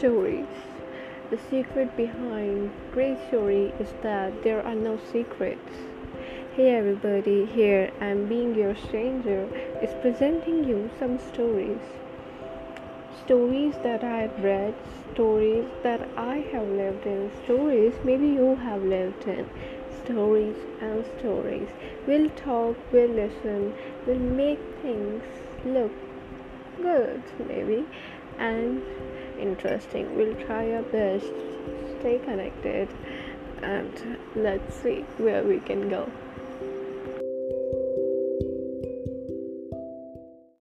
stories. The secret behind great story is that there are no secrets. Hey everybody, here I'm being your stranger is presenting you some stories. Stories that I've read, stories that I have lived in, stories maybe you have lived in. Stories and stories. We'll talk, we'll listen, we'll make things look good maybe and interesting. We'll try our best, stay connected, and let's see where we can go.